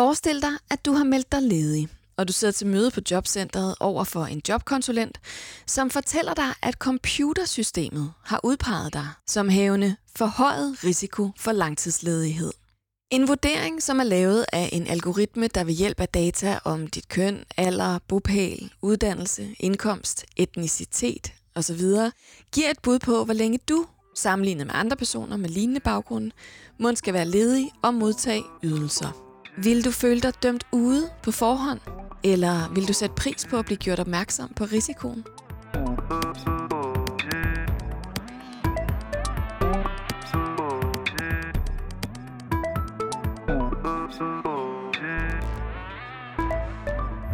Forestil dig, at du har meldt dig ledig, og du sidder til møde på jobcentret over for en jobkonsulent, som fortæller dig, at computersystemet har udpeget dig som havende forhøjet risiko for langtidsledighed. En vurdering, som er lavet af en algoritme, der ved hjælp af data om dit køn, alder, bopæl, uddannelse, indkomst, etnicitet osv., giver et bud på, hvor længe du, sammenlignet med andre personer med lignende baggrund, må skal være ledig og modtage ydelser. Vil du føle dig dømt ude på forhånd? Eller vil du sætte pris på at blive gjort opmærksom på risikoen?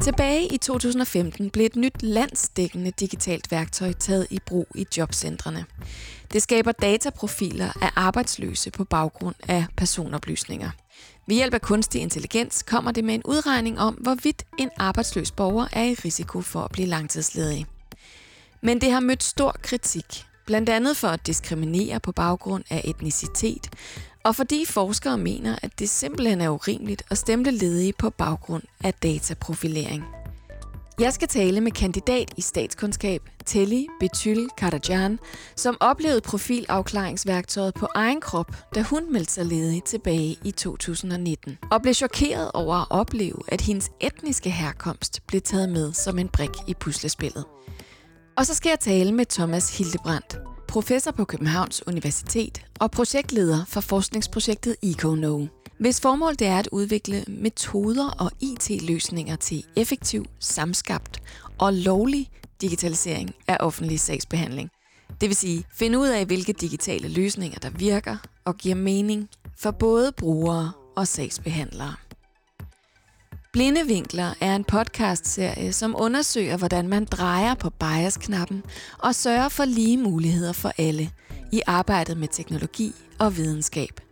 Tilbage i 2015 blev et nyt landsdækkende digitalt værktøj taget i brug i jobcentrene. Det skaber dataprofiler af arbejdsløse på baggrund af personoplysninger. Ved hjælp af kunstig intelligens kommer det med en udregning om, hvorvidt en arbejdsløs borger er i risiko for at blive langtidsledig. Men det har mødt stor kritik, blandt andet for at diskriminere på baggrund af etnicitet, og fordi forskere mener, at det simpelthen er urimeligt at stemple ledige på baggrund af dataprofilering. Jeg skal tale med kandidat i statskundskab, Telly Betyl Karajan, som oplevede profilafklaringsværktøjet på egen krop, da hun meldte sig ledig tilbage i 2019, og blev chokeret over at opleve, at hendes etniske herkomst blev taget med som en brik i puslespillet. Og så skal jeg tale med Thomas Hildebrandt, professor på Københavns Universitet og projektleder for forskningsprojektet EcoNo hvis formål det er at udvikle metoder og IT-løsninger til effektiv, samskabt og lovlig digitalisering af offentlig sagsbehandling. Det vil sige finde ud af, hvilke digitale løsninger, der virker og giver mening for både brugere og sagsbehandlere. Blinde Vinkler er en podcastserie, som undersøger, hvordan man drejer på bias-knappen og sørger for lige muligheder for alle i arbejdet med teknologi og videnskab.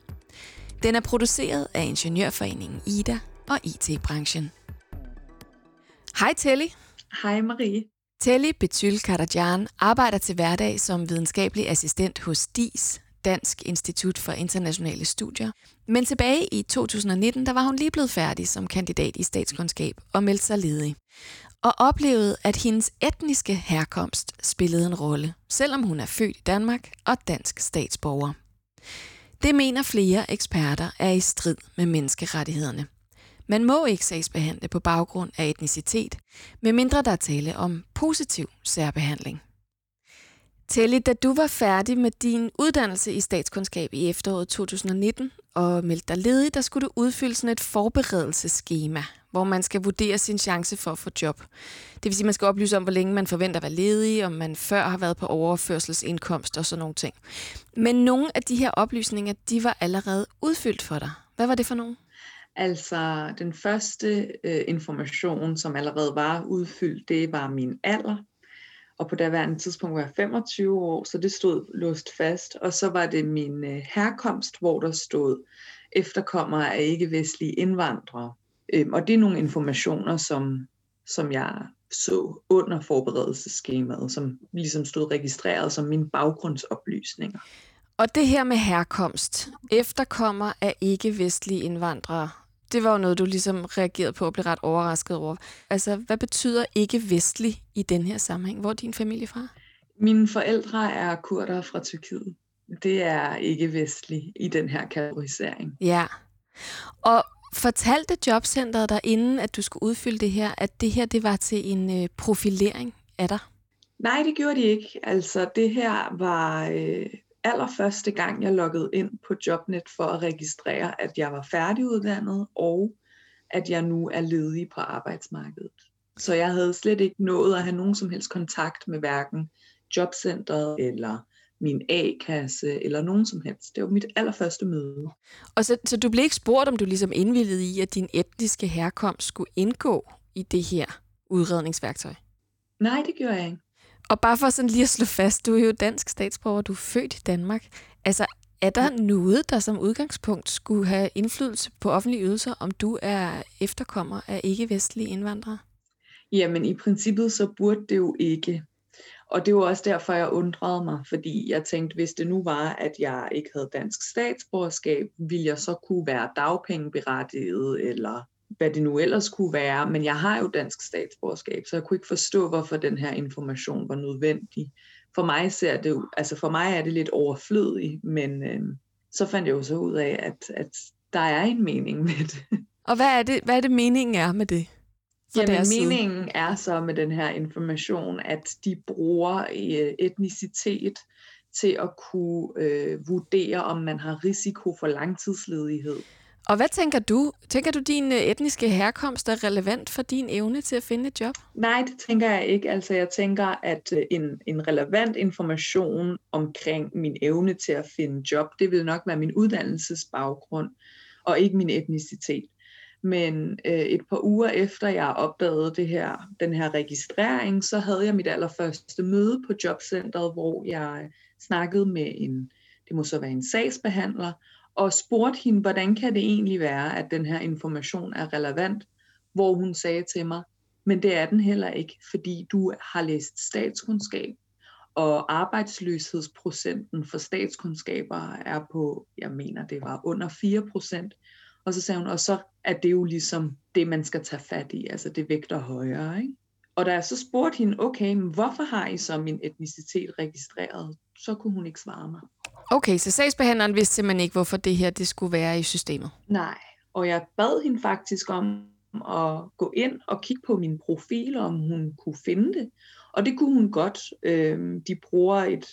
Den er produceret af Ingeniørforeningen Ida og IT-branchen. Hej Telly. Hej Marie. Telly Betyl Karajan arbejder til hverdag som videnskabelig assistent hos DIS, Dansk Institut for Internationale Studier. Men tilbage i 2019, der var hun lige blevet færdig som kandidat i statskundskab og meldte sig ledig. Og oplevede, at hendes etniske herkomst spillede en rolle, selvom hun er født i Danmark og dansk statsborger. Det mener flere eksperter er i strid med menneskerettighederne. Man må ikke sagsbehandle på baggrund af etnicitet, medmindre der er tale om positiv særbehandling. Telly, da du var færdig med din uddannelse i statskundskab i efteråret 2019 og meldte dig ledig, der skulle du udfylde sådan et forberedelsesskema, hvor man skal vurdere sin chance for at få job. Det vil sige, at man skal oplyse om, hvor længe man forventer at være ledig, om man før har været på overførselsindkomst og sådan nogle ting. Men nogle af de her oplysninger, de var allerede udfyldt for dig. Hvad var det for nogle? Altså, den første øh, information, som allerede var udfyldt, det var min alder. Og på daværende tidspunkt var jeg 25 år, så det stod låst fast. Og så var det min øh, herkomst, hvor der stod efterkommer af ikke-vestlige indvandrere. Øhm, og det er nogle informationer, som, som jeg så under forberedelsesskemaet, som ligesom stod registreret som mine baggrundsoplysninger. Og det her med herkomst, efterkommer af ikke-vestlige indvandrere, det var jo noget, du ligesom reagerede på og blev ret overrasket over. Altså, hvad betyder ikke-vestlig i den her sammenhæng? Hvor er din familie fra? Mine forældre er kurder fra Tyrkiet. Det er ikke-vestlig i den her kategorisering. Ja. Og Fortalte jobcentret dig inden, at du skulle udfylde det her, at det her det var til en øh, profilering af dig? Nej, det gjorde de ikke. Altså det her var øh, allerførste gang, jeg loggede ind på Jobnet for at registrere, at jeg var færdiguddannet og at jeg nu er ledig på arbejdsmarkedet. Så jeg havde slet ikke nået at have nogen som helst kontakt med hverken jobcentret eller min A-kasse eller nogen som helst. Det var mit allerførste møde. Og så, så du blev ikke spurgt, om du ligesom indvildede i, at din etniske herkomst skulle indgå i det her udredningsværktøj? Nej, det gjorde jeg ikke. Og bare for sådan lige at slå fast, du er jo dansk statsborger, du er født i Danmark. Altså, er der noget, der som udgangspunkt skulle have indflydelse på offentlige ydelser, om du er efterkommer af ikke-vestlige indvandrere? Jamen, i princippet så burde det jo ikke. Og det var også derfor, jeg undrede mig, fordi jeg tænkte, hvis det nu var, at jeg ikke havde dansk statsborgerskab, ville jeg så kunne være dagpengeberettiget eller hvad det nu ellers kunne være, men jeg har jo dansk statsborgerskab, så jeg kunne ikke forstå, hvorfor den her information var nødvendig. For mig, ser det, altså for mig er det lidt overflødigt, men øh, så fandt jeg jo så ud af, at, at der er en mening med det. Og hvad er det, hvad er det meningen er med det? Jamen meningen side? er så med den her information, at de bruger øh, etnicitet til at kunne øh, vurdere, om man har risiko for langtidsledighed. Og hvad tænker du? Tænker du, din øh, etniske herkomst er relevant for din evne til at finde et job? Nej, det tænker jeg ikke. Altså, jeg tænker, at øh, en, en relevant information omkring min evne til at finde job, det vil nok være min uddannelsesbaggrund, og ikke min etnicitet. Men øh, et par uger efter jeg opdagede det her, den her registrering, så havde jeg mit allerførste møde på jobcentret, hvor jeg snakkede med en, det må så være en sagsbehandler, og spurgte hende, hvordan kan det egentlig være, at den her information er relevant, hvor hun sagde til mig, men det er den heller ikke, fordi du har læst statskundskab, og arbejdsløshedsprocenten for statskundskaber er på, jeg mener det var under 4 procent, og så sagde hun, og så er det jo ligesom det, man skal tage fat i, altså det vægter højere, ikke? Og da jeg så spurgte hende, okay, men hvorfor har I så min etnicitet registreret? Så kunne hun ikke svare mig. Okay, så sagsbehandleren vidste simpelthen ikke, hvorfor det her det skulle være i systemet? Nej, og jeg bad hende faktisk om at gå ind og kigge på min profil, om hun kunne finde det. Og det kunne hun godt. Øhm, de bruger et,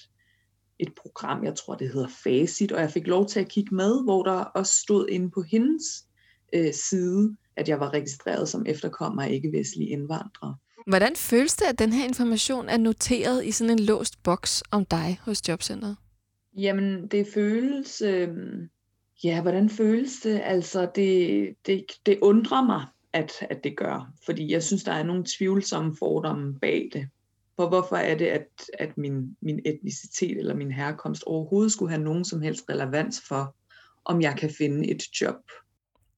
et program, jeg tror det hedder Facit, og jeg fik lov til at kigge med, hvor der også stod inde på hendes øh, side, at jeg var registreret som efterkommer af ikke-vestlige indvandrere. Hvordan føles det, at den her information er noteret i sådan en låst boks om dig hos Jobcentret? Jamen, det føles... Øh, ja, hvordan føles det? Altså, det, det, det undrer mig, at, at det gør. Fordi jeg synes, der er nogle tvivlsomme fordomme bag det. For hvorfor er det, at, at min, min etnicitet eller min herkomst overhovedet skulle have nogen som helst relevans for, om jeg kan finde et job?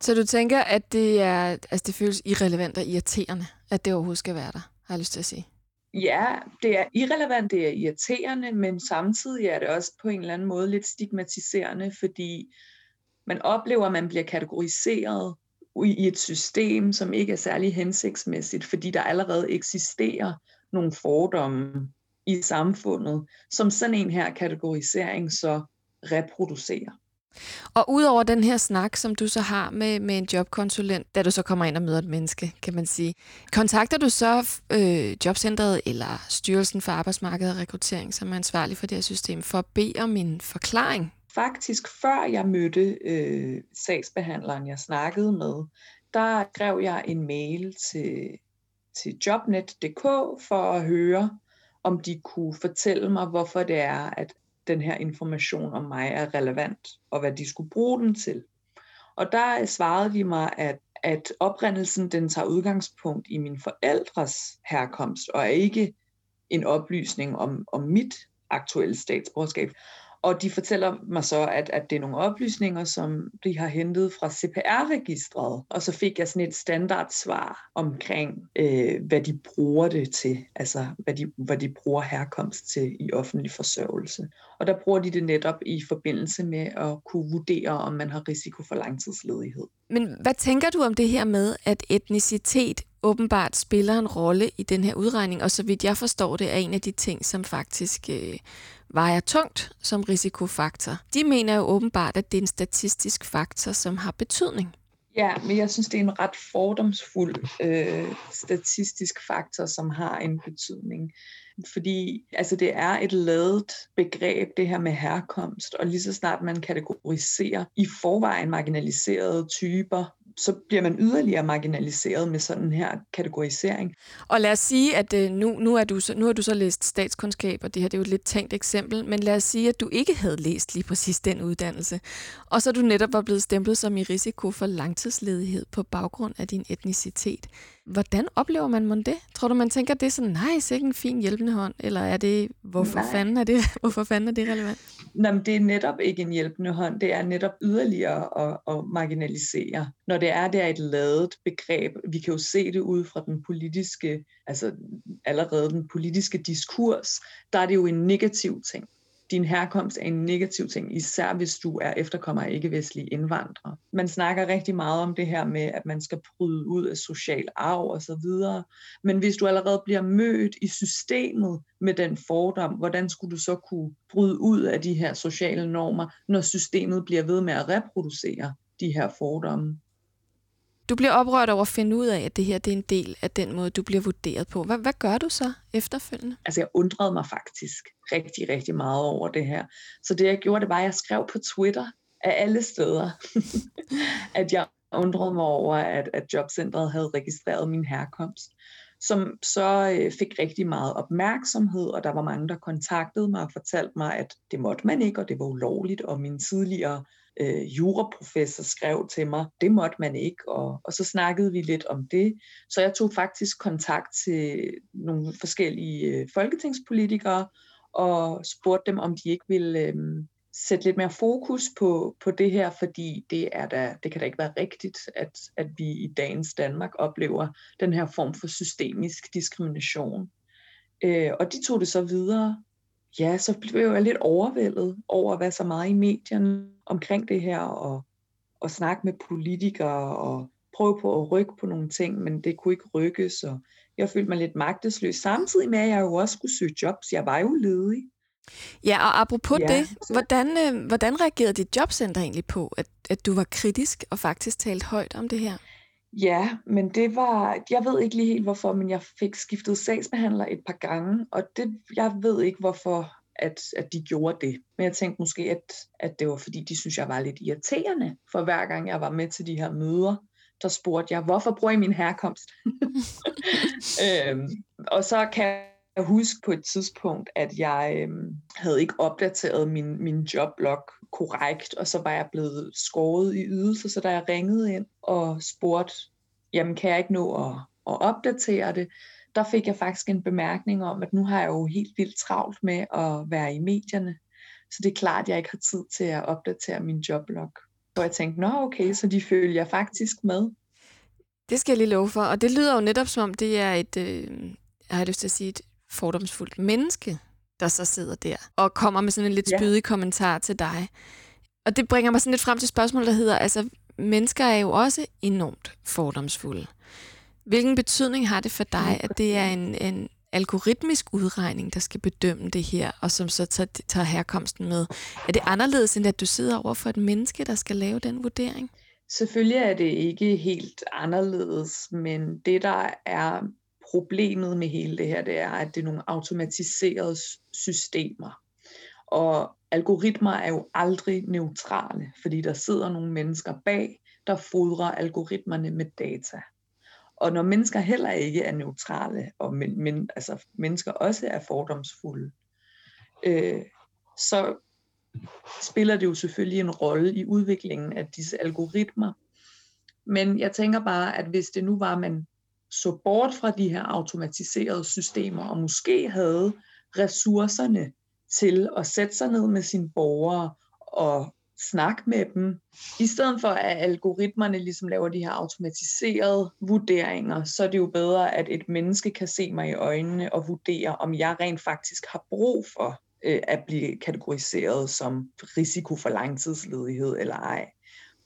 Så du tænker, at det, er, altså det føles irrelevant og irriterende, at det overhovedet skal være der, har jeg lyst til at sige? Ja, det er irrelevant, det er irriterende, men samtidig er det også på en eller anden måde lidt stigmatiserende, fordi man oplever, at man bliver kategoriseret i et system, som ikke er særlig hensigtsmæssigt, fordi der allerede eksisterer nogle fordomme i samfundet, som sådan en her kategorisering så reproducerer. Og udover den her snak, som du så har med, med en jobkonsulent, da du så kommer ind og møder et menneske, kan man sige, kontakter du så øh, jobcentret eller Styrelsen for Arbejdsmarked og Rekruttering, som er ansvarlig for det her system, for at bede om en forklaring? Faktisk før jeg mødte øh, sagsbehandleren, jeg snakkede med, der skrev jeg en mail til, til jobnet.dk for at høre, om de kunne fortælle mig, hvorfor det er, at den her information om mig er relevant, og hvad de skulle bruge den til. Og der svarede de mig, at, at oprindelsen den tager udgangspunkt i min forældres herkomst, og er ikke en oplysning om, om mit aktuelle statsborgerskab. Og de fortæller mig så, at, at det er nogle oplysninger, som de har hentet fra CPR-registret. Og så fik jeg sådan et standardsvar omkring, øh, hvad de bruger det til, altså hvad de, hvad de bruger herkomst til i offentlig forsørgelse. Og der bruger de det netop i forbindelse med at kunne vurdere, om man har risiko for langtidsledighed. Men hvad tænker du om det her med, at etnicitet åbenbart spiller en rolle i den her udregning, og så vidt jeg forstår det, er en af de ting, som faktisk øh, vejer tungt som risikofaktor. De mener jo åbenbart, at det er en statistisk faktor, som har betydning. Ja, men jeg synes, det er en ret fordomsfuld øh, statistisk faktor, som har en betydning. Fordi altså, det er et ladet begreb, det her med herkomst, og lige så snart man kategoriserer i forvejen marginaliserede typer så bliver man yderligere marginaliseret med sådan her kategorisering. Og lad os sige, at øh, nu, nu, er du så, nu har du så læst statskundskab, og det her det er jo et lidt tænkt eksempel, men lad os sige, at du ikke havde læst lige præcis den uddannelse, og så du netop var blevet stemplet som i risiko for langtidsledighed på baggrund af din etnicitet. Hvordan oplever man mon det? Tror du, man tænker, det er sådan, nej, sikke en fin hjælpende hånd, eller er det, hvorfor, fanden er det, hvorfor fanden er det relevant? Nej, men det er netop ikke en hjælpende hånd, det er netop yderligere at, at marginalisere. Når det er, det er et ladet begreb, vi kan jo se det ud fra den politiske, altså allerede den politiske diskurs, der er det jo en negativ ting din herkomst er en negativ ting, især hvis du er efterkommer af ikke-vestlige indvandrere. Man snakker rigtig meget om det her med, at man skal bryde ud af social arv og så videre. Men hvis du allerede bliver mødt i systemet med den fordom, hvordan skulle du så kunne bryde ud af de her sociale normer, når systemet bliver ved med at reproducere de her fordomme? Du bliver oprørt over at finde ud af, at det her det er en del af den måde, du bliver vurderet på. Hvad, hvad gør du så efterfølgende? Altså jeg undrede mig faktisk rigtig, rigtig meget over det her. Så det jeg gjorde, det var, at jeg skrev på Twitter af alle steder, at jeg undrede mig over, at, at jobcentret havde registreret min herkomst som så øh, fik rigtig meget opmærksomhed, og der var mange, der kontaktede mig og fortalte mig, at det måtte man ikke, og det var ulovligt, og min tidligere øh, juraprofessor skrev til mig, det måtte man ikke, og, og så snakkede vi lidt om det. Så jeg tog faktisk kontakt til nogle forskellige øh, folketingspolitikere, og spurgte dem, om de ikke ville øh, sætte lidt mere fokus på, på det her, fordi det, er da, det kan da ikke være rigtigt, at, at vi i dagens Danmark oplever den her form for systemisk diskrimination. Øh, og de tog det så videre. Ja, så blev jeg lidt overvældet over at være så meget i medierne omkring det her, og, og snakke med politikere, og prøve på at rykke på nogle ting, men det kunne ikke rykkes, og jeg følte mig lidt magtesløs, samtidig med, at jeg jo også skulle søge jobs. Jeg var jo ledig. Ja, og apropos ja, det, hvordan, øh, hvordan reagerede dit jobcenter egentlig på, at, at du var kritisk og faktisk talt højt om det her? Ja, men det var, jeg ved ikke lige helt hvorfor, men jeg fik skiftet sagsbehandler et par gange, og det, jeg ved ikke hvorfor, at, at de gjorde det. Men jeg tænkte måske, at, at det var fordi, de synes, jeg var lidt irriterende, for hver gang jeg var med til de her møder, der spurgte jeg, hvorfor bruger I min herkomst? øhm, og så kan jeg huske på et tidspunkt, at jeg øhm, havde ikke opdateret min, min joblog korrekt, og så var jeg blevet skåret i ydelse, så da jeg ringede ind og spurgte, jamen kan jeg ikke nå at, at opdatere det, der fik jeg faktisk en bemærkning om, at nu har jeg jo helt vildt travlt med at være i medierne, så det er klart, at jeg ikke har tid til at opdatere min joblog. Så jeg tænkte, nå okay, så de følger faktisk med. Det skal jeg lige love for, og det lyder jo netop som om, det er et, øh, jeg har lyst til at sige, et fordomsfuldt menneske, der så sidder der og kommer med sådan en lidt spydig ja. kommentar til dig. Og det bringer mig sådan lidt frem til spørgsmålet, der hedder, altså mennesker er jo også enormt fordomsfulde. Hvilken betydning har det for dig, at det er en, en algoritmisk udregning, der skal bedømme det her, og som så tager, tager herkomsten med? Er det anderledes, end at du sidder over for et menneske, der skal lave den vurdering? Selvfølgelig er det ikke helt anderledes, men det, der er problemet med hele det her, det er, at det er nogle automatiserede systemer. Og algoritmer er jo aldrig neutrale, fordi der sidder nogle mennesker bag, der fodrer algoritmerne med data. Og når mennesker heller ikke er neutrale, og men, men, altså, mennesker også er fordomsfulde, øh, så spiller det jo selvfølgelig en rolle i udviklingen af disse algoritmer. Men jeg tænker bare, at hvis det nu var, at man så bort fra de her automatiserede systemer, og måske havde ressourcerne til at sætte sig ned med sine borgere og snakke med dem, i stedet for at algoritmerne ligesom laver de her automatiserede vurderinger, så er det jo bedre, at et menneske kan se mig i øjnene og vurdere, om jeg rent faktisk har brug for øh, at blive kategoriseret som risiko for langtidsledighed eller ej.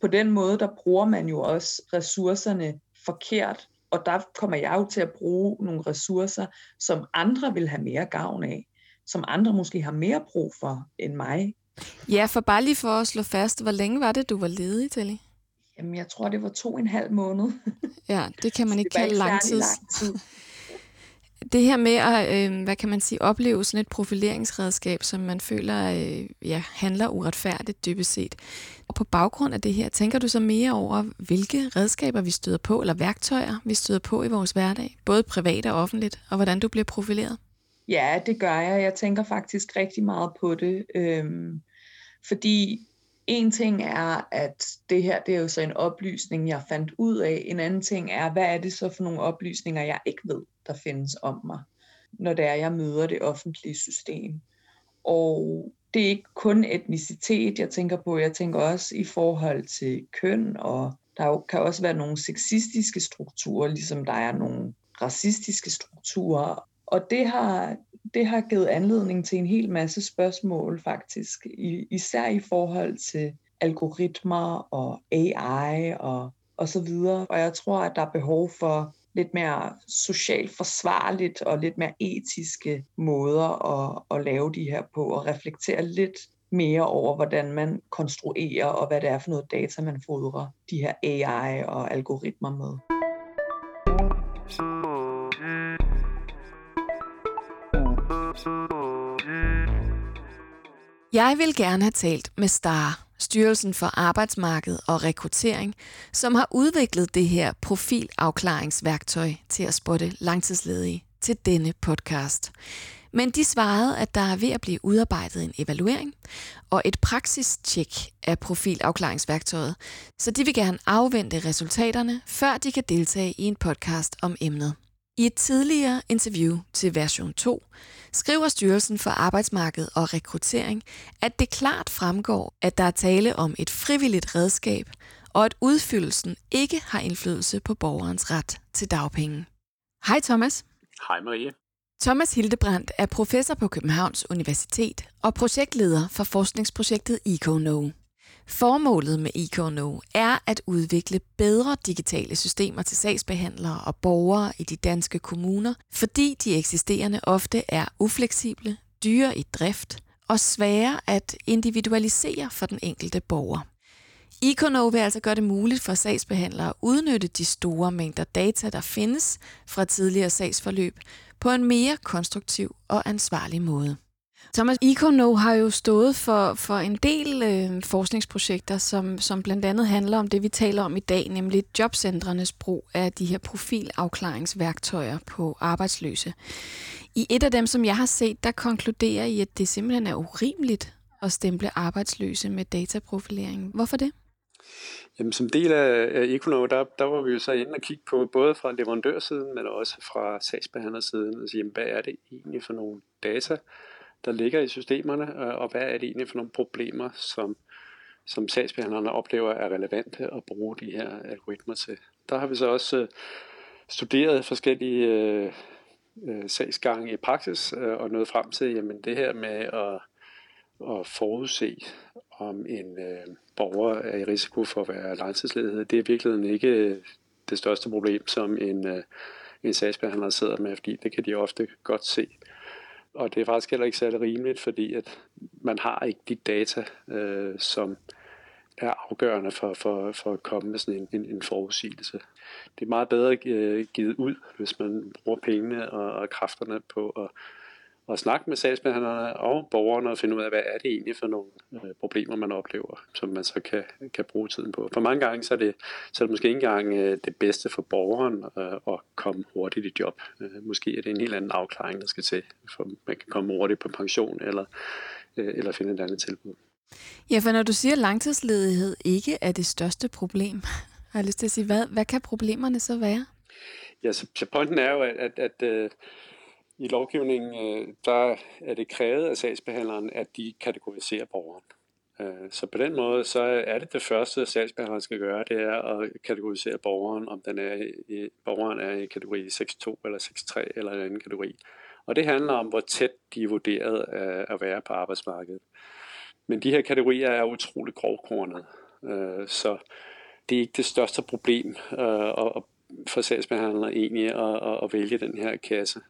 På den måde, der bruger man jo også ressourcerne forkert, og der kommer jeg jo til at bruge nogle ressourcer, som andre vil have mere gavn af, som andre måske har mere brug for end mig. Ja, for bare lige for at slå fast, hvor længe var det, du var ledig, Telly? Jamen, jeg tror, det var to og en halv måned. Ja, det kan man ikke kalde lang tid. Det her med at, øh, hvad kan man sige, opleve sådan et profileringsredskab, som man føler øh, ja, handler uretfærdigt dybest set. Og på baggrund af det her, tænker du så mere over, hvilke redskaber vi støder på, eller værktøjer vi støder på i vores hverdag, både privat og offentligt, og hvordan du bliver profileret? Ja, det gør jeg. Jeg tænker faktisk rigtig meget på det. Øhm, fordi en ting er, at det her det er jo så en oplysning, jeg fandt ud af. En anden ting er, hvad er det så for nogle oplysninger, jeg ikke ved, der findes om mig, når det er, jeg møder det offentlige system. Og det er ikke kun etnicitet, jeg tænker på. Jeg tænker også i forhold til køn, og der kan også være nogle sexistiske strukturer, ligesom der er nogle racistiske strukturer. Og det har det har givet anledning til en hel masse spørgsmål faktisk, især i forhold til algoritmer og AI og, og så videre. Og jeg tror, at der er behov for lidt mere socialt forsvarligt og lidt mere etiske måder at, at lave de her på og reflektere lidt mere over, hvordan man konstruerer og hvad det er for noget data, man fodrer de her AI og algoritmer med. Jeg vil gerne have talt med Star, Styrelsen for Arbejdsmarked og Rekruttering, som har udviklet det her profilafklaringsværktøj til at spotte langtidsledige til denne podcast. Men de svarede, at der er ved at blive udarbejdet en evaluering og et praksistjek af profilafklaringsværktøjet, så de vil gerne afvente resultaterne, før de kan deltage i en podcast om emnet. I et tidligere interview til version 2 skriver Styrelsen for Arbejdsmarked og Rekruttering, at det klart fremgår, at der er tale om et frivilligt redskab, og at udfyldelsen ikke har indflydelse på borgerens ret til dagpenge. Hej Thomas. Hej Marie. Thomas Hildebrandt er professor på Københavns Universitet og projektleder for forskningsprojektet EcoKnow. Formålet med EcoNo er at udvikle bedre digitale systemer til sagsbehandlere og borgere i de danske kommuner, fordi de eksisterende ofte er ufleksible, dyre i drift og svære at individualisere for den enkelte borger. EcoNo vil altså gøre det muligt for sagsbehandlere at udnytte de store mængder data, der findes fra tidligere sagsforløb, på en mere konstruktiv og ansvarlig måde. Thomas, EcoNo har jo stået for, for en del øh, forskningsprojekter, som, som blandt andet handler om det, vi taler om i dag, nemlig jobcentrenes brug af de her profilafklaringsværktøjer på arbejdsløse. I et af dem, som jeg har set, der konkluderer I, at det simpelthen er urimeligt at stemple arbejdsløse med dataprofilering. Hvorfor det? Jamen, som del af, af Econo, der, der var vi jo så inde og kigge på, både fra leverandørsiden, men også fra sagsbehandlersiden, og sige, jamen, hvad er det egentlig for nogle data, der ligger i systemerne, øh, og hvad er det egentlig for nogle problemer, som, som sagsbehandlerne oplever er relevante at bruge de her algoritmer til. Der har vi så også øh, studeret forskellige øh, øh, sagsgange i praksis, øh, og nået frem til, jamen det her med at, at forudse, om en øh, borger er i risiko for at være langtidsledighed, det er i virkeligheden ikke øh, det største problem, som en, øh, en sagsbehandler sidder med, fordi det kan de ofte godt se og det er faktisk heller ikke særlig rimeligt, fordi at man har ikke de data, øh, som er afgørende for, for, for at komme med sådan en, en, en forudsigelse. Det er meget bedre øh, givet ud, hvis man bruger pengene og, og kræfterne på at at snakke med sagsbehandlerne og borgerne og finde ud af, hvad er det egentlig for nogle øh, problemer, man oplever, som man så kan, kan bruge tiden på. For mange gange så er det, så er det måske ikke engang øh, det bedste for borgeren øh, at komme hurtigt i job. Øh, måske er det en helt anden afklaring, der skal til, for man kan komme hurtigt på pension eller, øh, eller finde et andet tilbud. Ja, for når du siger, at langtidsledighed ikke er det største problem, har jeg lyst til at sige, hvad, hvad kan problemerne så være? Ja, så, så pointen er jo, at, at, at øh, i lovgivningen, øh, der er det krævet af sagsbehandleren, at de kategoriserer borgeren. Øh, så på den måde, så er det det første, sagsbehandleren skal gøre, det er at kategorisere borgeren, om den er i, borgeren er i kategori 6.2 eller 6.3 eller en anden kategori. Og det handler om, hvor tæt de er vurderet at være på arbejdsmarkedet. Men de her kategorier er utrolig grovkornet, øh, så det er ikke det største problem for sagsbehandlere egentlig at, at vælge den her kasse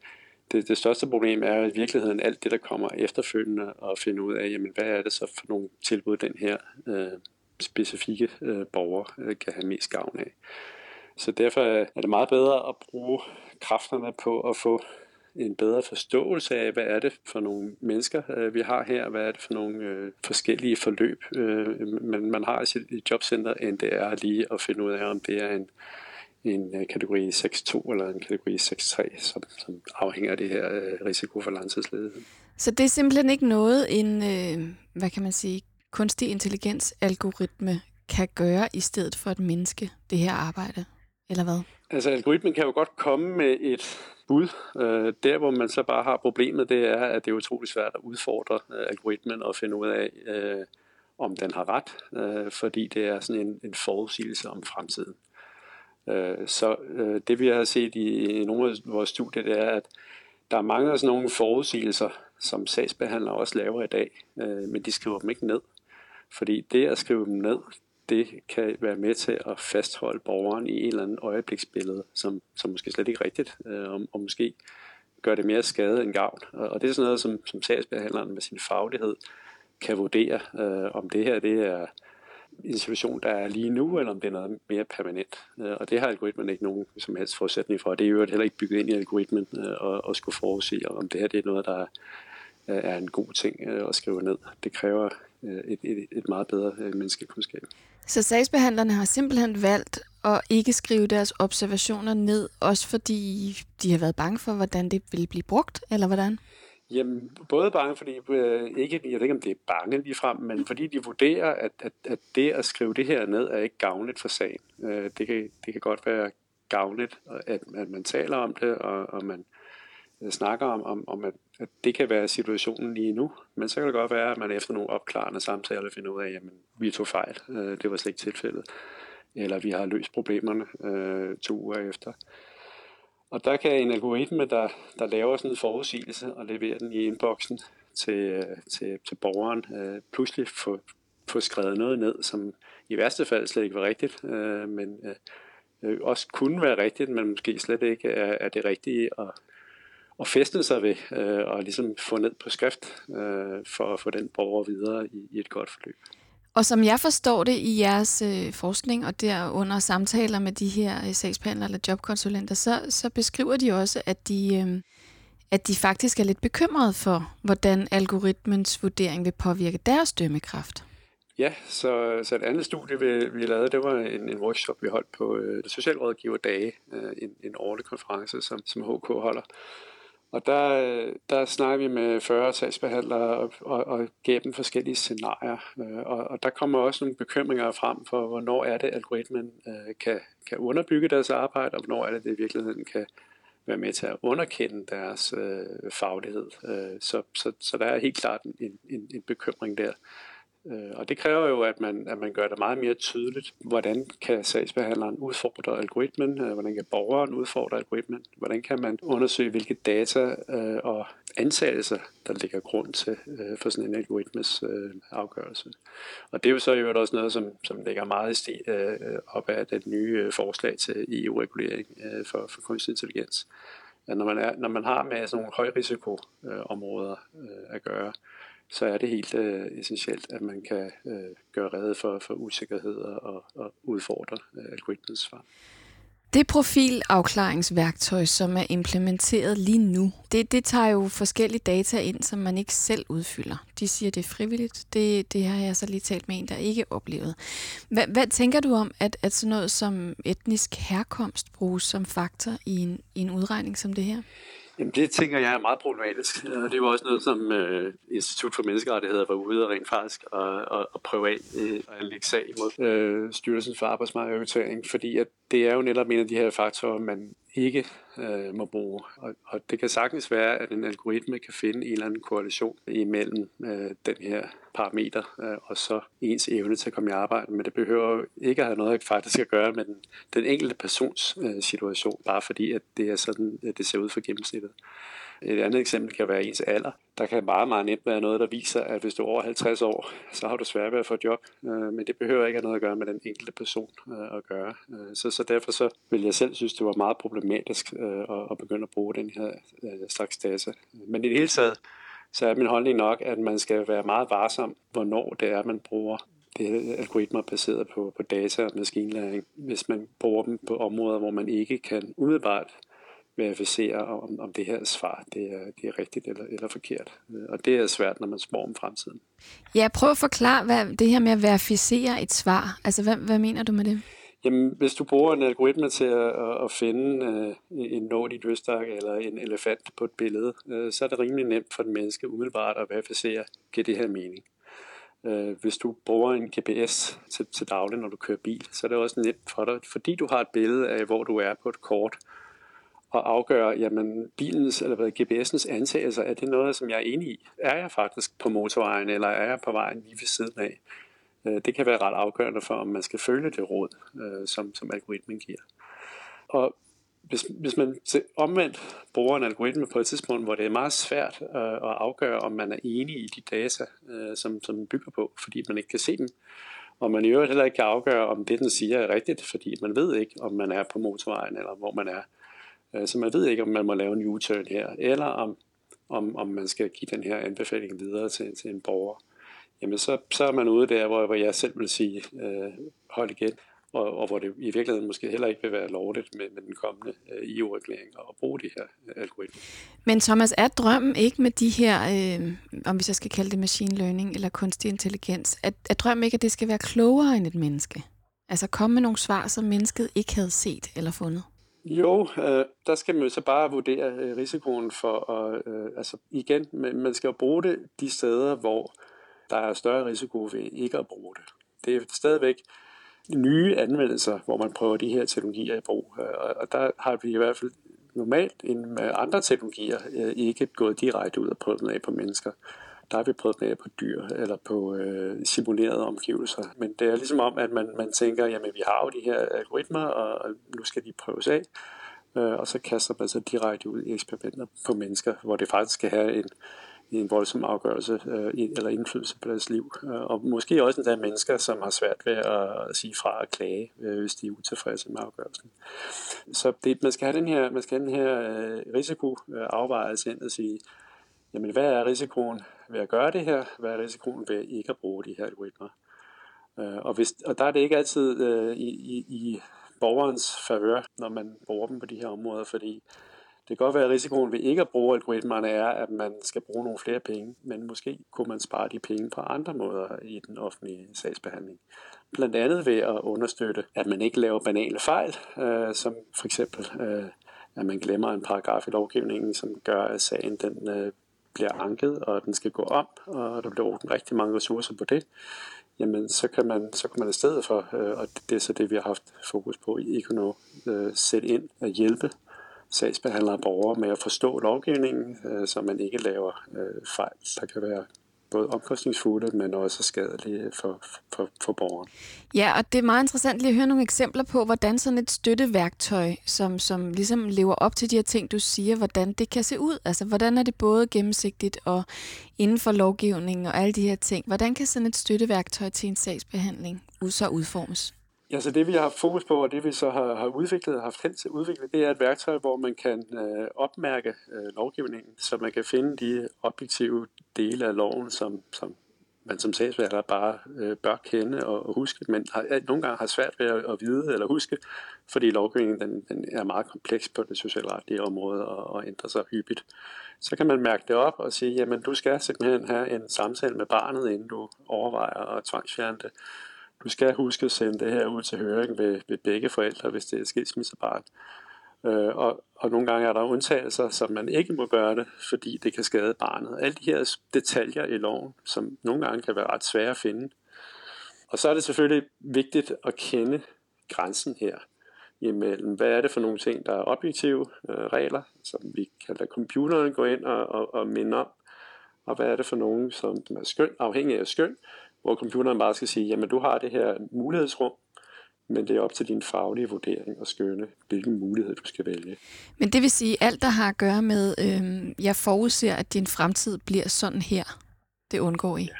det, det største problem er i virkeligheden alt det, der kommer efterfølgende, og finde ud af, jamen, hvad er det så for nogle tilbud, den her øh, specifikke øh, borger øh, kan have mest gavn af. Så derfor er det meget bedre at bruge kræfterne på at få en bedre forståelse af, hvad er det for nogle mennesker, øh, vi har her, hvad er det for nogle øh, forskellige forløb, øh, man, man har i sit jobcenter, end det er lige at finde ud af, om det er en en øh, kategori 6.2 eller en kategori 6.3, som, som afhænger af det her øh, risiko for langtidsledighed. Så det er simpelthen ikke noget, en, øh, hvad kan man sige, kunstig intelligens algoritme kan gøre i stedet for et menneske, det her arbejde, eller hvad? Altså algoritmen kan jo godt komme med et bud. Øh, der hvor man så bare har problemet, det er, at det er utrolig svært at udfordre øh, algoritmen og finde ud af, øh, om den har ret, øh, fordi det er sådan en, en forudsigelse om fremtiden. Øh, så øh, det vi har set i, nogle af vores studier, det er, at der er mange af sådan nogle forudsigelser, som sagsbehandlere også laver i dag, øh, men de skriver dem ikke ned. Fordi det at skrive dem ned, det kan være med til at fastholde borgeren i en eller anden øjebliksbillede, som, som måske slet ikke er rigtigt, øh, og, og måske gør det mere skade end gavn. Og, og det er sådan noget, som, som sagsbehandleren med sin faglighed kan vurdere, øh, om det her det er en situation, der er lige nu, eller om det er noget mere permanent. Øh, og det har algoritmen ikke nogen som helst forudsætning for. Det er jo heller ikke bygget ind i algoritmen øh, at, at skulle forudse, om det her det er noget, der øh, er en god ting at skrive ned. Det kræver et, et, et meget bedre menneskekundskab. Så sagsbehandlerne har simpelthen valgt at ikke skrive deres observationer ned, også fordi de har været bange for, hvordan det vil blive brugt, eller hvordan? Jamen, både bange, fordi øh, ikke, jeg ved ikke, om det er bange lige frem, men fordi de vurderer, at, at, at det at skrive det her ned er ikke gavnligt for sagen. Øh, det, kan, det kan godt være gavnligt, at, at man taler om det, og, og man øh, snakker om, om, om at, at det kan være situationen lige nu, men så kan det godt være, at man efter nogle opklarende samtaler finder ud af, at vi tog fejl, øh, det var slet ikke tilfældet, eller vi har løst problemerne øh, to uger efter. Og der kan en algoritme, der, der laver sådan en forudsigelse og leverer den i inboxen til, øh, til, til borgeren, øh, pludselig få, få skrevet noget ned, som i værste fald slet ikke var rigtigt, øh, men øh, øh også kunne være rigtigt, men måske slet ikke er, er det rigtige at, at feste sig ved øh, og ligesom få ned på skrift øh, for at få den borger videre i, i et godt forløb. Og som jeg forstår det i jeres øh, forskning og derunder samtaler med de her øh, sagsbehandlere eller jobkonsulenter, så, så beskriver de også, at de, øh, at de faktisk er lidt bekymrede for, hvordan algoritmens vurdering vil påvirke deres dømmekraft. Ja, så, så et andet studie, vi, vi lavede, det var en, en workshop, vi holdt på øh, Socialrådgiverdage, øh, en, en årlig konference, som, som HK holder. Og der, der snakker vi med 40 sagsbehandlere og, og, og gav dem forskellige scenarier. Øh, og, og der kommer også nogle bekymringer frem for, hvornår er det, algoritmen øh, kan, kan underbygge deres arbejde, og hvornår er det, det i virkeligheden kan være med til at underkende deres øh, faglighed. Øh, så, så, så der er helt klart en, en, en bekymring der. Øh, og det kræver jo, at man, at man gør det meget mere tydeligt, hvordan kan sagsbehandleren udfordre algoritmen, øh, hvordan kan borgeren udfordre algoritmen, hvordan kan man undersøge, hvilke data øh, og antagelser, der ligger grund til øh, for sådan en algoritmes afgørelse. Og det er jo så jo også noget, som, som ligger meget i sti, op af det nye forslag til EU-regulering for, for kunstig intelligens. At når man, er, når man har med sådan nogle højrisikoområder at gøre, så er det helt øh, essentielt, at man kan øh, gøre redde for, for usikkerheder og, og udfordre øh, algoritmens svar. Det profilafklaringsværktøj, som er implementeret lige nu, det, det tager jo forskellige data ind, som man ikke selv udfylder. De siger, det er frivilligt. Det, det har jeg så lige talt med en, der ikke oplevet. Hvad, hvad tænker du om, at, at sådan noget som etnisk herkomst bruges som faktor i en, i en udregning som det her? Jamen det tænker jeg er meget problematisk. Øh, og det var også noget, som øh, Institut for Menneskerettigheder var ude og rent faktisk og, og, og prøve af øh, at lægge sag imod øh, Styrelsen for Arbejdsmarkedsregulering, fordi at det er jo netop en af de her faktorer, man ikke øh, må bruge. Og, og det kan sagtens være, at en algoritme kan finde en eller anden korrelation imellem øh, den her parameter øh, og så ens evne til at komme i arbejde. Men det behøver ikke at have noget faktisk at gøre med den, den enkelte persons øh, situation, bare fordi at det er sådan, at det ser ud for gennemsnittet. Et andet eksempel kan være ens alder. Der kan meget, meget nemt være noget, der viser, at hvis du er over 50 år, så har du svært ved at få et job. Øh, men det behøver ikke have noget at gøre med den enkelte person øh, at gøre. Øh, så, så derfor så vil jeg selv synes, det var meget problematisk at begynde at bruge den her slags data. Men i det hele taget, så er min holdning nok, at man skal være meget varsom, hvornår det er, man bruger det er algoritmer baseret på, på data og maskinlæring. Hvis man bruger dem på områder, hvor man ikke kan umiddelbart verificere, om, om det her svar det er, det er rigtigt eller, eller forkert. Og det er svært, når man spår om fremtiden. Ja, prøv at forklare hvad, det her med at verificere et svar. Altså, hvad, hvad mener du med det? Jamen, hvis du bruger en algoritme til at, at finde uh, en nål i et eller en elefant på et billede, uh, så er det rimelig nemt for den menneske umiddelbart at verificere, giver det her mening. Uh, hvis du bruger en GPS til, til daglig, når du kører bil, så er det også nemt for dig, fordi du har et billede af, hvor du er på et kort, og afgøre, jamen bilens eller hvad, GPS'ens antagelser, er det noget, som jeg er enig i? Er jeg faktisk på motorvejen, eller er jeg på vejen lige ved siden af? Øh, det kan være ret afgørende for, om man skal følge det råd, øh, som, som algoritmen giver. Og hvis, hvis man til omvendt bruger en algoritme på et tidspunkt, hvor det er meget svært øh, at afgøre, om man er enig i de data, øh, som, som den bygger på, fordi man ikke kan se dem, og man i øvrigt heller ikke kan afgøre, om det, den siger, er rigtigt, fordi man ved ikke, om man er på motorvejen, eller hvor man er. Øh, så man ved ikke, om man må lave en U-turn her, eller om, om, om man skal give den her anbefaling videre til, til en borger. Jamen, så, så er man ude der, hvor, hvor jeg selv vil sige, øh, hold igen og, og hvor det i virkeligheden måske heller ikke vil være lovligt med, med den kommende øh, EU-regulering at bruge de her øh, algoritmer. Men Thomas, er drømmen ikke med de her, øh, om vi så skal kalde det machine learning eller kunstig intelligens, at, at drømmen ikke, at det skal være klogere end et menneske? Altså komme med nogle svar, som mennesket ikke havde set eller fundet? Jo, øh, der skal man jo så bare vurdere øh, risikoen for, at, øh, altså igen, man skal jo bruge det de steder, hvor der er større risiko ved ikke at bruge det. Det er stadigvæk nye anvendelser, hvor man prøver de her teknologier i brug. Øh, og der har vi i hvert fald normalt end med andre teknologier øh, ikke gået direkte ud og prøvet den af på mennesker. Der har vi prøvet den på dyr eller på øh, simulerede omgivelser. Men det er ligesom om, at man, man tænker, jamen vi har jo de her algoritmer, og nu skal de prøves af. Øh, og så kaster man sig direkte ud i eksperimenter på mennesker, hvor det faktisk skal have en, en voldsom afgørelse øh, eller indflydelse på deres liv. Øh, og måske også endda mennesker, som har svært ved at sige fra og klage, øh, hvis de er utilfredse med afgørelsen. Så det, man skal have den her, man skal have den her øh, risikoafvejelse ind og sige, jamen hvad er risikoen ved at gøre det her? Hvad er risikoen ved ikke at bruge de her algoritmer? Øh, og, hvis, og der er det ikke altid øh, i, i, i borgerens favør, når man bruger dem på de her områder, fordi det kan godt være, at risikoen ved ikke at bruge algoritmerne er, at man skal bruge nogle flere penge, men måske kunne man spare de penge på andre måder i den offentlige sagsbehandling. Blandt andet ved at understøtte, at man ikke laver banale fejl, øh, som for eksempel, øh, at man glemmer en paragraf i lovgivningen, som gør, at sagen den, øh, bliver anket, og den skal gå om, og der bliver brugt rigtig mange ressourcer på det, jamen så kan man, så kan man i stedet for, øh, og det er så det, vi har haft fokus på i Econo, øh, sætte ind og hjælpe sagsbehandlere og borgere med at forstå lovgivningen, øh, så man ikke laver øh, fejl, der kan være både omkostningsfulde, men også skadelige for, for, for borgeren. Ja, og det er meget interessant lige at høre nogle eksempler på, hvordan sådan et støtteværktøj, som, som ligesom lever op til de her ting, du siger, hvordan det kan se ud. Altså, hvordan er det både gennemsigtigt og inden for lovgivningen og alle de her ting. Hvordan kan sådan et støtteværktøj til en sagsbehandling så udformes? Ja, så det vi har haft fokus på, og det vi så har, har udviklet og haft held til at udvikle, det er et værktøj, hvor man kan øh, opmærke øh, lovgivningen, så man kan finde de objektive dele af loven, som, som man som sagsbehandler bare øh, bør kende og, og huske, men har, nogle gange har svært ved at, at vide eller huske, fordi lovgivningen den, den er meget kompleks på det socialretlige område og, og ændrer sig hyppigt. Så kan man mærke det op og sige, jamen du skal simpelthen have en samtale med barnet, inden du overvejer at tvangsfjerne det du skal huske at sende det her ud til høring ved, ved begge forældre, hvis det er skilsmissebarn. Øh, og, og nogle gange er der undtagelser, som man ikke må gøre det, fordi det kan skade barnet. Alle de her detaljer i loven, som nogle gange kan være ret svære at finde. Og så er det selvfølgelig vigtigt at kende grænsen her imellem, hvad er det for nogle ting, der er objektive øh, regler, som vi kan lade computeren gå ind og, og, og minde om, og hvad er det for nogle, som er skøn, afhængig af skøn, hvor computeren bare skal sige, jamen du har det her mulighedsrum, men det er op til din faglige vurdering og skønne, hvilken mulighed du skal vælge. Men det vil sige, alt der har at gøre med, øh, jeg forudser, at din fremtid bliver sådan her, det undgår I? Ja,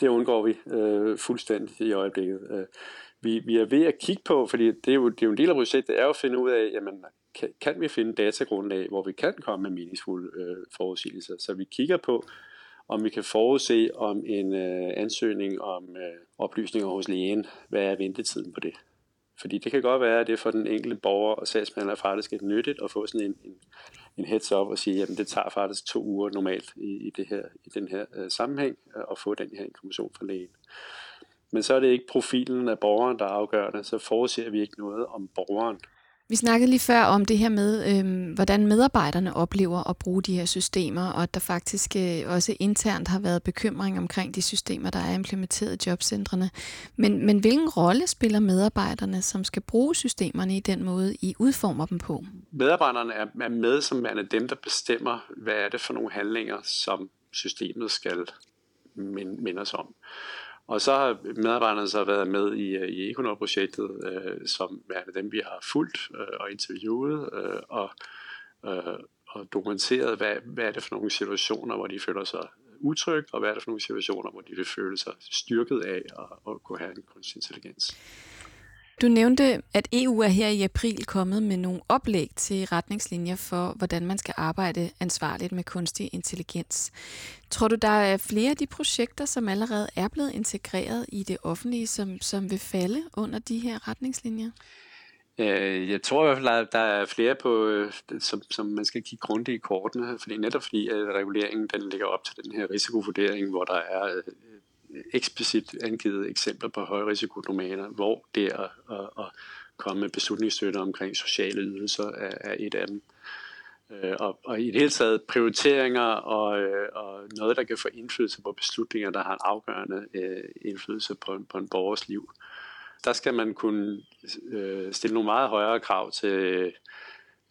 det undgår vi øh, fuldstændig i øjeblikket. Øh, vi, vi er ved at kigge på, fordi det er jo, det er jo en del af projektet, er jo at finde ud af, jamen, kan, kan vi finde datagrundlag, hvor vi kan komme med meningsfulde øh, forudsigelser. Så vi kigger på, om vi kan forudse om en øh, ansøgning om øh, oplysninger hos lægen, hvad er ventetiden på det? Fordi det kan godt være, at det for den enkelte borger og sagsbehandler faktisk er nyttigt at få sådan en, en, en heads up og sige, at det tager faktisk to uger normalt i, i, det her, i den her øh, sammenhæng øh, at få den her information fra lægen. Men så er det ikke profilen af borgeren, der er afgørende, så forudser vi ikke noget om borgeren. Vi snakkede lige før om det her med, øh, hvordan medarbejderne oplever at bruge de her systemer, og at der faktisk øh, også internt har været bekymring omkring de systemer, der er implementeret i jobcentrene. Men, men hvilken rolle spiller medarbejderne, som skal bruge systemerne i den måde, I udformer dem på? Medarbejderne er, er med som er dem, der bestemmer, hvad er det for nogle handlinger, som systemet skal minde os om. Og så har medarbejderne så været med i, øh, i Econor-projektet, øh, som er dem, vi har fulgt øh, og interviewet øh, og, øh, og dokumenteret, hvad, hvad er det for nogle situationer, hvor de føler sig utrygt, og hvad er det for nogle situationer, hvor de vil føle sig styrket af at, at kunne have en kunstig intelligens. Du nævnte, at EU er her i april kommet med nogle oplæg til retningslinjer for, hvordan man skal arbejde ansvarligt med kunstig intelligens. Tror du, der er flere af de projekter, som allerede er blevet integreret i det offentlige, som, som vil falde under de her retningslinjer? Øh, jeg tror i hvert fald, at der er flere, på, øh, som, som man skal kigge grundigt i kortene, fordi netop fordi at reguleringen den ligger op til den her risikovurdering, hvor der er øh, eksplicit angivet eksempler på højrisikodomæner, hvor det at, at, at komme med beslutningsstøtte omkring sociale ydelser er, er et af dem. Øh, og, og i det hele taget prioriteringer og, øh, og noget, der kan få indflydelse på beslutninger, der har en afgørende øh, indflydelse på, på en borgers liv der skal man kunne øh, stille nogle meget højere krav til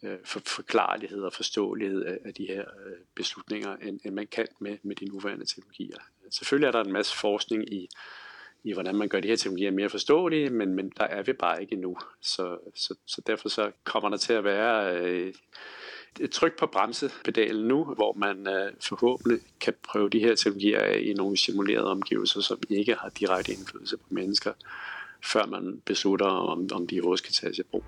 øh, for, forklarlighed og forståelighed af, af de her øh, beslutninger, end, end man kan med, med de nuværende teknologier. Selvfølgelig er der en masse forskning i, i hvordan man gør de her teknologier mere forståelige, men, men der er vi bare ikke endnu. Så, så, så derfor så kommer der til at være øh, et tryk på bremsepedalen nu, hvor man øh, forhåbentlig kan prøve de her teknologier af i nogle simulerede omgivelser, som ikke har direkte indflydelse på mennesker før man beslutter, om, om de overhovedet skal tages i brug.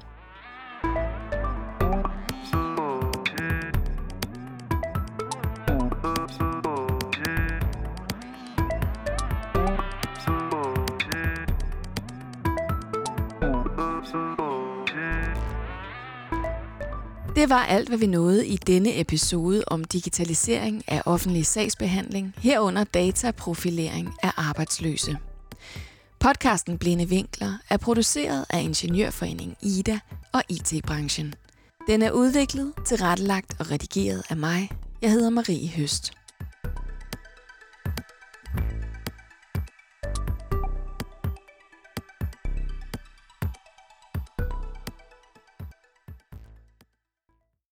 Det var alt, hvad vi nåede i denne episode om digitalisering af offentlig sagsbehandling, herunder dataprofilering af arbejdsløse. Podcasten Blinde Vinkler er produceret af Ingeniørforeningen Ida og IT-branchen. Den er udviklet, tilrettelagt og redigeret af mig. Jeg hedder Marie Høst.